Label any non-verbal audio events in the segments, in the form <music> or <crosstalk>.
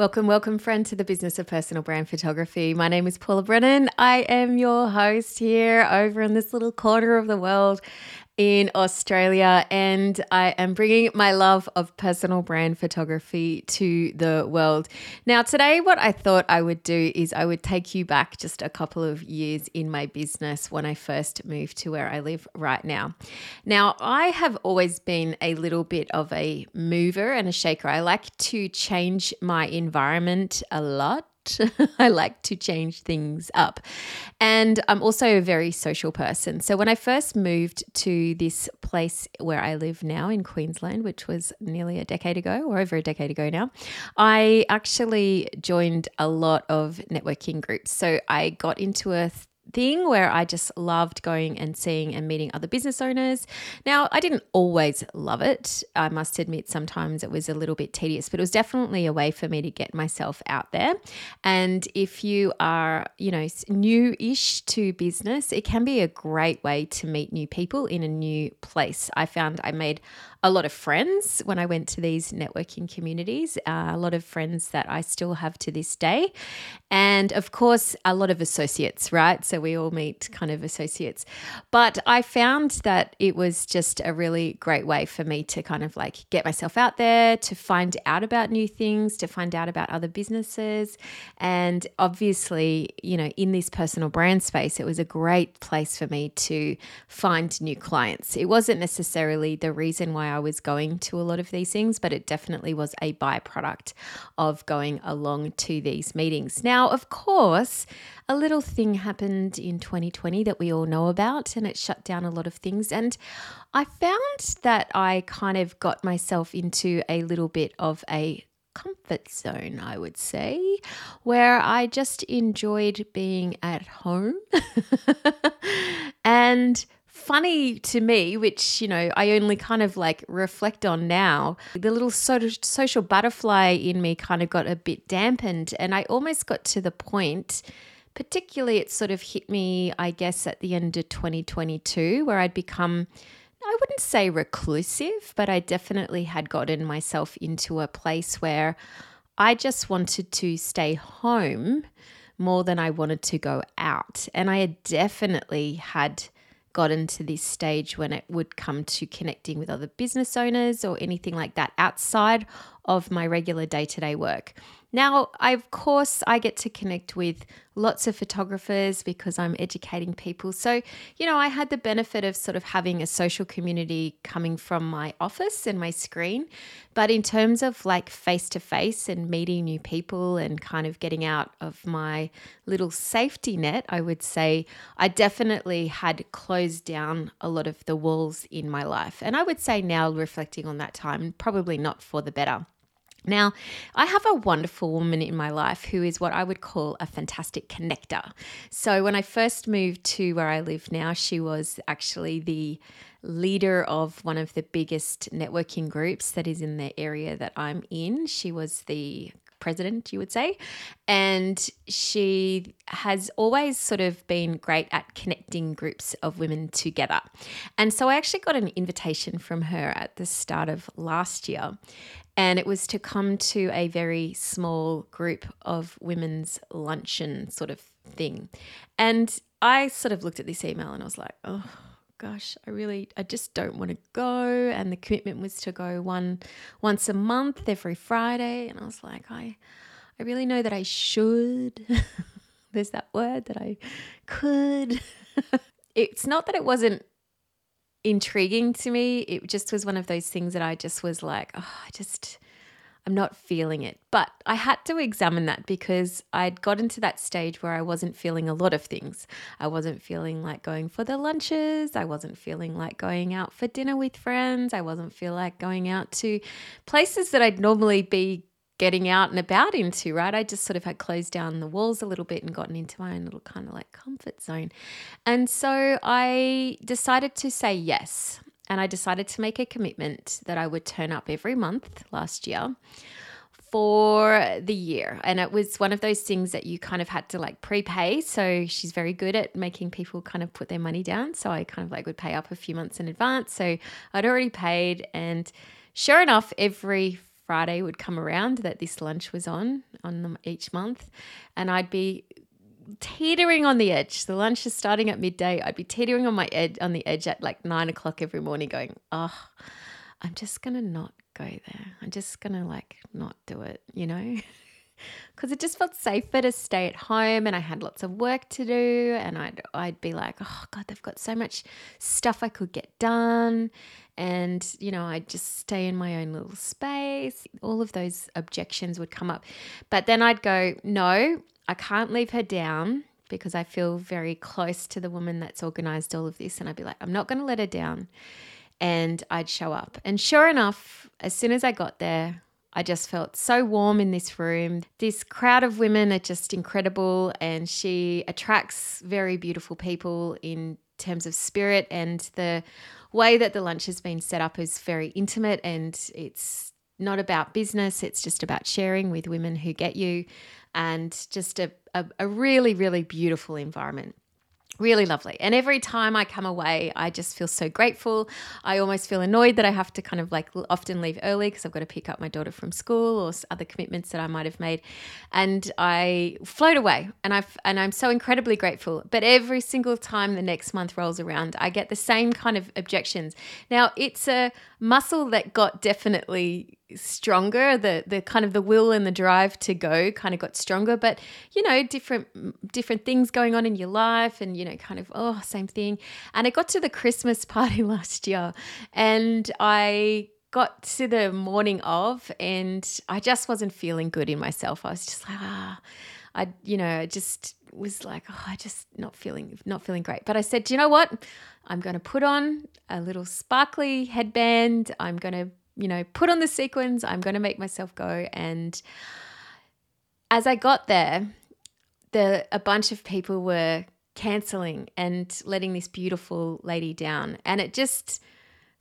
Welcome, welcome, friend, to the business of personal brand photography. My name is Paula Brennan. I am your host here over in this little corner of the world in Australia, and I am bringing my love of personal brand photography to the world. Now, today, what I thought I would do is I would take you back just a couple of years in my business when I first moved to where I live right now. Now, I have always been a little bit of a mover and a shaker. I like to change my environment a lot. <laughs> I like to change things up. And I'm also a very social person. So when I first moved to this place where I live now in Queensland, which was nearly a decade ago or over a decade ago now, I actually joined a lot of networking groups. So I got into a thing where I just loved going and seeing and meeting other business owners. Now, I didn't always love it. I must admit, sometimes it was a little bit tedious, but it was definitely a way for me to get myself out there. And if you are, you know, new ish to business, it can be a great way to meet new people in a new place. I found I made a lot of friends when I went to these networking communities, uh, a lot of friends that I still have to this day. And of course, a lot of associates, right? So we all meet kind of associates. But I found that it was just a really great way for me to kind of like get myself out there, to find out about new things, to find out about other businesses. And obviously, you know, in this personal brand space, it was a great place for me to find new clients. It wasn't necessarily the reason why I was going to a lot of these things, but it definitely was a byproduct of going along to these meetings. Now, of course, a little thing happened in 2020 that we all know about, and it shut down a lot of things. And I found that I kind of got myself into a little bit of a comfort zone, I would say, where I just enjoyed being at home <laughs> and funny to me, which, you know, I only kind of like reflect on now, the little social butterfly in me kind of got a bit dampened. And I almost got to the point, particularly it sort of hit me, I guess, at the end of 2022, where I'd become. I wouldn't say reclusive, but I definitely had gotten myself into a place where I just wanted to stay home more than I wanted to go out. And I had definitely had gotten to this stage when it would come to connecting with other business owners or anything like that outside of my regular day to day work. Now, of course, I get to connect with lots of photographers because I'm educating people. So, you know, I had the benefit of sort of having a social community coming from my office and my screen. But in terms of like face to face and meeting new people and kind of getting out of my little safety net, I would say I definitely had closed down a lot of the walls in my life. And I would say now, reflecting on that time, probably not for the better. Now, I have a wonderful woman in my life who is what I would call a fantastic connector. So, when I first moved to where I live now, she was actually the leader of one of the biggest networking groups that is in the area that I'm in. She was the president, you would say. And she has always sort of been great at connecting groups of women together. And so I actually got an invitation from her at the start of last year and it was to come to a very small group of women's luncheon sort of thing. And I sort of looked at this email and I was like, oh gosh, I really I just don't want to go. And the commitment was to go one once a month every Friday. And I was like, I I really know that I should. <laughs> There's that word that I could. <laughs> it's not that it wasn't intriguing to me. It just was one of those things that I just was like, oh, I just, I'm not feeling it. But I had to examine that because I'd gotten to that stage where I wasn't feeling a lot of things. I wasn't feeling like going for the lunches. I wasn't feeling like going out for dinner with friends. I wasn't feel like going out to places that I'd normally be getting out and about into, right? I just sort of had closed down the walls a little bit and gotten into my own little kind of like comfort zone. And so I decided to say yes. And I decided to make a commitment that I would turn up every month last year for the year. And it was one of those things that you kind of had to like prepay. So she's very good at making people kind of put their money down. So I kind of like would pay up a few months in advance. So I'd already paid. And sure enough, every Friday would come around that this lunch was on on each month, and I'd be teetering on the edge. The lunch is starting at midday. I'd be teetering on my edge on the edge at like nine o'clock every morning, going, "Oh, I'm just gonna not go there. I'm just gonna like not do it," you know. <laughs> because it just felt safer to stay at home and I had lots of work to do and I'd I'd be like, "Oh god, they've got so much stuff I could get done." And, you know, I'd just stay in my own little space. All of those objections would come up. But then I'd go, "No, I can't leave her down." Because I feel very close to the woman that's organized all of this. And I'd be like, I'm not going to let her down. And I'd show up. And sure enough, as soon as I got there, I just felt so warm in this room. This crowd of women are just incredible, and she attracts very beautiful people in terms of spirit. And the way that the lunch has been set up is very intimate and it's not about business, it's just about sharing with women who get you and just a, a, a really, really beautiful environment. Really lovely. And every time I come away, I just feel so grateful. I almost feel annoyed that I have to kind of like often leave early because I've got to pick up my daughter from school or other commitments that I might have made. And I float away and I've and I'm so incredibly grateful. But every single time the next month rolls around, I get the same kind of objections. Now, it's a muscle that got definitely stronger the the kind of the will and the drive to go kind of got stronger. But you know different different things going on in your life and you know kind of oh same thing. And it got to the christmas <laughs> party last year and i got to the morning of and i just wasn't feeling good in myself. I was just like ah i you know just was like oh i just not feeling not feeling great but i said do you know what i'm going to put on a little sparkly headband i'm going to you know, put on the sequins. I'm going to make myself go. And as I got there, the a bunch of people were canceling and letting this beautiful lady down. And it just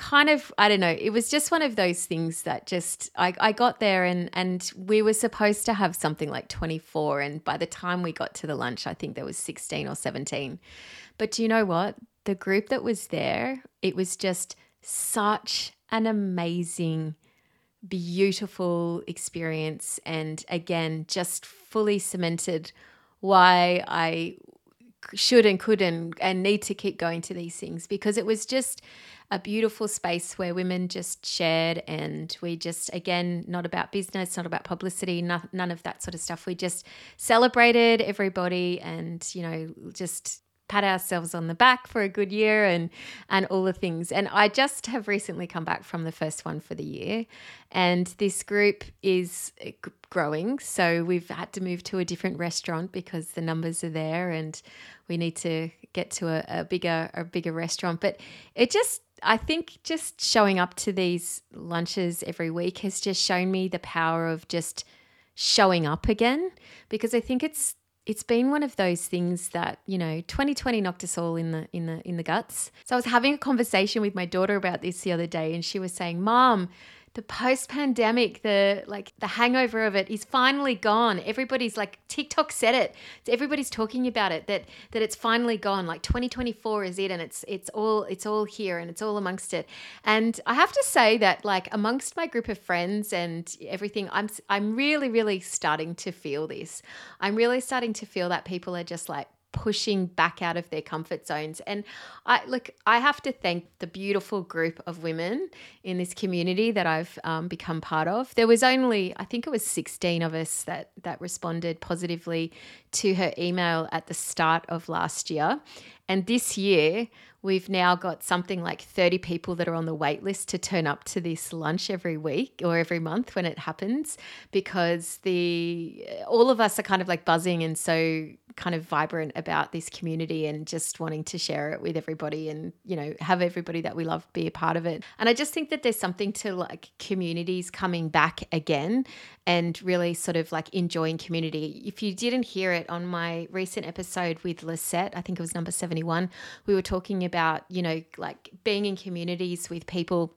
kind of I don't know, it was just one of those things that just I, I got there and and we were supposed to have something like 24 and by the time we got to the lunch I think there was 16 or 17. But do you know what? The group that was there, it was just such an amazing, beautiful experience. And again, just fully cemented why I should and could and, and need to keep going to these things because it was just a beautiful space where women just shared and we just again not about business not about publicity none, none of that sort of stuff. We just celebrated everybody and you know just pat ourselves on the back for a good year and and all the things. And I just have recently come back from the first one for the year, and this group is uh, growing. So we've had to move to a different restaurant because the numbers are there, and we need to get to a, a bigger a bigger restaurant. But it just I think just showing up to these lunches every week has just shown me the power of just showing up again because I think it's it's been one of those things that you know 2020 knocked us all in the in the in the guts. So i was having a conversation with my daughter about this the other day and she was saying mom the post pandemic, the like the hangover of it is finally gone. Everybody's like TikTok said it. Everybody's talking about it that that it's finally gone. Like 2024 is it and it's it's all it's all here and it's all amongst it. And I have to say that like amongst my group of friends and everything I'm I'm really really starting to feel this. I'm really starting to feel that people are just like pushing back out of their comfort zones. And I look, I have to thank the beautiful group of women in this community that I've um, become part of. There was only, I think it was 16 of us that that responded positively to her email at the start of last year. And this year, we've now got something like 30 people that are on the wait list to turn up to this lunch every week or every month when it happens because the all of us are kind of like buzzing and so kind of vibrant about this community and just wanting to share it with everybody and you know have everybody that we love be a part of it. And i just think that there's something to like communities coming back again and really sort of like enjoying community if you didn't hear it on my recent episode with lisette i think it was number 71 we were talking about you know like being in communities with people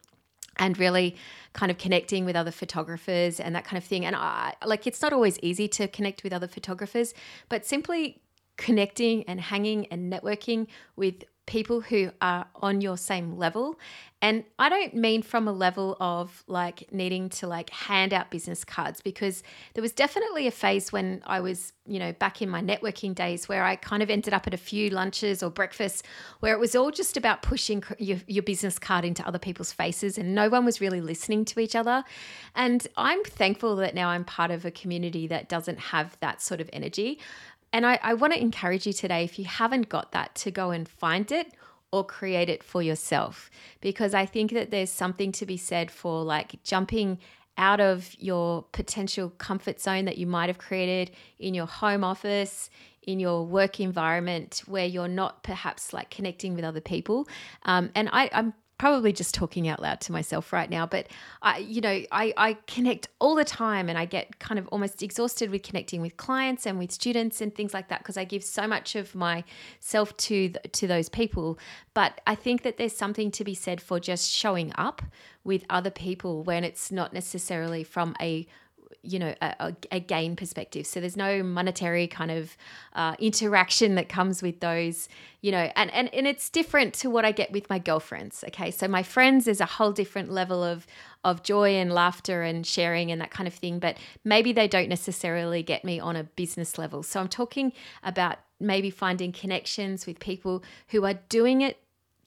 and really kind of connecting with other photographers and that kind of thing. And I like it's not always easy to connect with other photographers, but simply connecting and hanging and networking with people who are on your same level. And i don't mean from a level of like needing to like hand out business cards because there was definitely a phase when i was you know back in my networking days where i kind of ended up at a few lunches or breakfasts where it was all just about pushing your, your business card into other people's faces and no one was really listening to each other. And i'm thankful that now i'm part of a community that doesn't have that sort of energy and I, I want to encourage you today, if you haven't got that, to go and find it or create it for yourself. Because I think that there's something to be said for like jumping out of your potential comfort zone that you might have created in your home office, in your work environment where you're not perhaps like connecting with other people. Um, and I, I'm probably just talking out loud to myself right now, but I, you know, I, I connect all the time and I get kind of almost exhausted with connecting with clients and with students and things like that because I give so much of myself to to those people. But I think that there's something to be said for just showing up with other people when it's not necessarily from a you know a, a, gain perspective. So there's no monetary kind of uh, interaction that comes with those you know and, and and it's different to what i get with my girlfriends okay? So my friends is a whole different level of of joy and laughter and sharing and that kind of thing but maybe they don't necessarily get me on a business level. So i'm talking about maybe finding connections with people who are doing it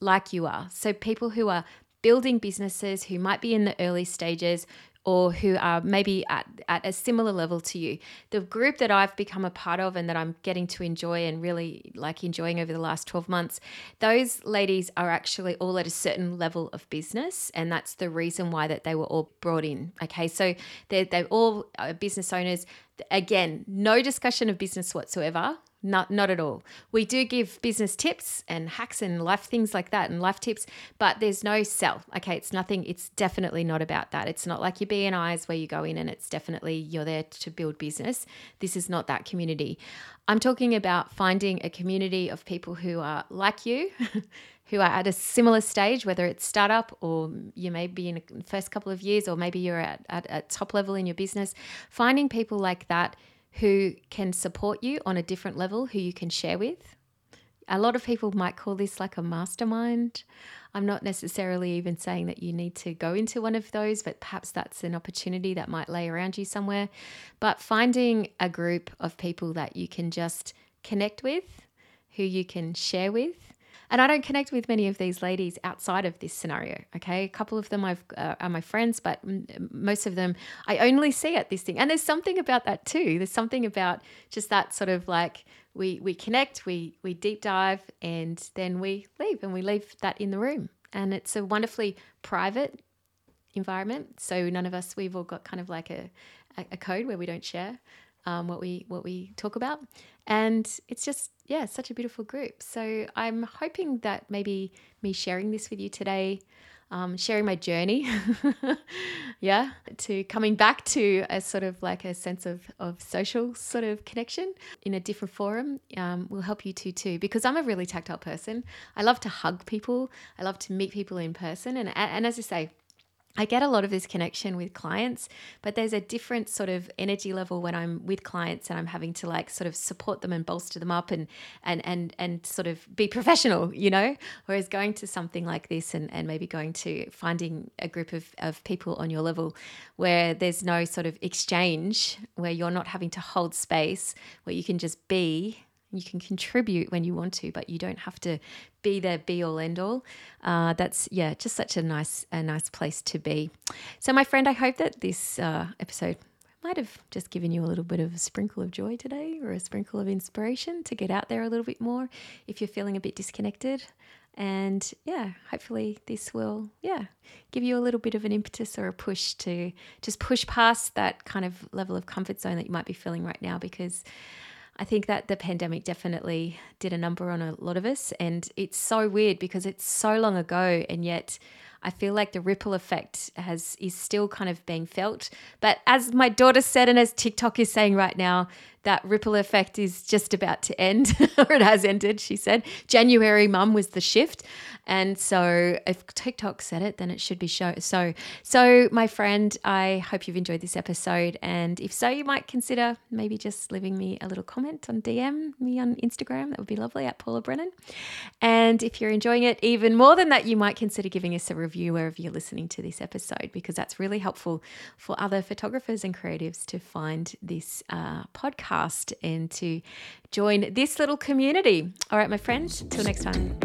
like you are. So people who are building businesses who might be in the early stages or who are maybe at, at a similar level to you. The group that I've become a part of and that I'm getting to enjoy and really like enjoying over the last 12 months, those ladies are actually all at a certain level of business. And that's the reason why that they were all brought in. Okay. So they're, they're all uh, business owners. Again, no discussion of business whatsoever. Not, not at all. We do give business tips and hacks and life things like that and life tips, but there's no sell. Okay, it's nothing. It's definitely not about that. It's not like your BNIs where you go in and it's definitely you're there to build business. This is not that community. I'm talking about finding a community of people who are like you, <laughs> who are at a similar stage, whether it's startup or you may be in the first couple of years, or maybe you're at, at, at top level in your business. Finding people like that who can support you on a different level, who you can share with. A lot of people might call this like a mastermind. I'm not necessarily even saying that you need to go into one of those, but perhaps that's an opportunity that might lay around you somewhere. But finding a group of people that you can just connect with, who you can share with, and I don't connect with many of these ladies outside of this scenario. Okay, a couple of them I've, uh, are my friends, but m- most of them I only see at this thing. And there's something about that too. There's something about just that sort of like we we connect, we we deep dive, and then we leave, and we leave that in the room. And it's a wonderfully private environment. So none of us we've all got kind of like a a code where we don't share um, what we what we talk about, and it's just yeah, such a beautiful group. So I'm hoping that maybe me sharing this with you today, um, sharing my journey, <laughs> yeah, to coming back to a sort of like a sense of, of social sort of connection in a different forum um, will help you too too. Because I'm a really tactile person. I love to hug people. I love to meet people in person. And and as I say, I get a lot of this connection with clients, but there's a different sort of energy level when I'm with clients and I'm having to like sort of support them and bolster them up and and and and sort of be <laughs> professional, you know? Whereas going to something like this and, and maybe going to finding a group of, of people on your level where there's no sort of exchange, where you're not having to hold space, where you can just be you can contribute when you want to, but you don't have to be there, be all end all. Uh, that's yeah, just such a nice a nice place to be. So, my friend, I hope that this uh, episode might have just given you a little bit of a sprinkle of joy today, or a sprinkle of inspiration to get out there a little bit more if you're feeling a bit disconnected. And yeah, hopefully this will yeah give you a little bit of an impetus or a push to just push past that kind of level of comfort zone that you might be feeling right now because I think that the pandemic definitely did a number on a lot of us. And it's so weird because it's so long ago, and yet I feel like the ripple effect has is still kind of being felt. But as my daughter said, and as TikTok is saying right now, that ripple effect is just about to end, <laughs> or it has ended, she said. January mum was the shift. And so if TikTok said it, then it should be show. So, so my friend, I hope you've enjoyed this episode. And if so, you might consider maybe just leaving me a little comment on DM me on Instagram. That would be lovely at Paula Brennan. And if you're enjoying it even more than that, you might consider giving us a review wherever you're listening to this episode, because that's really helpful for other photographers and creatives to find this uh, podcast and to join this little community. All right, my friends, till next time.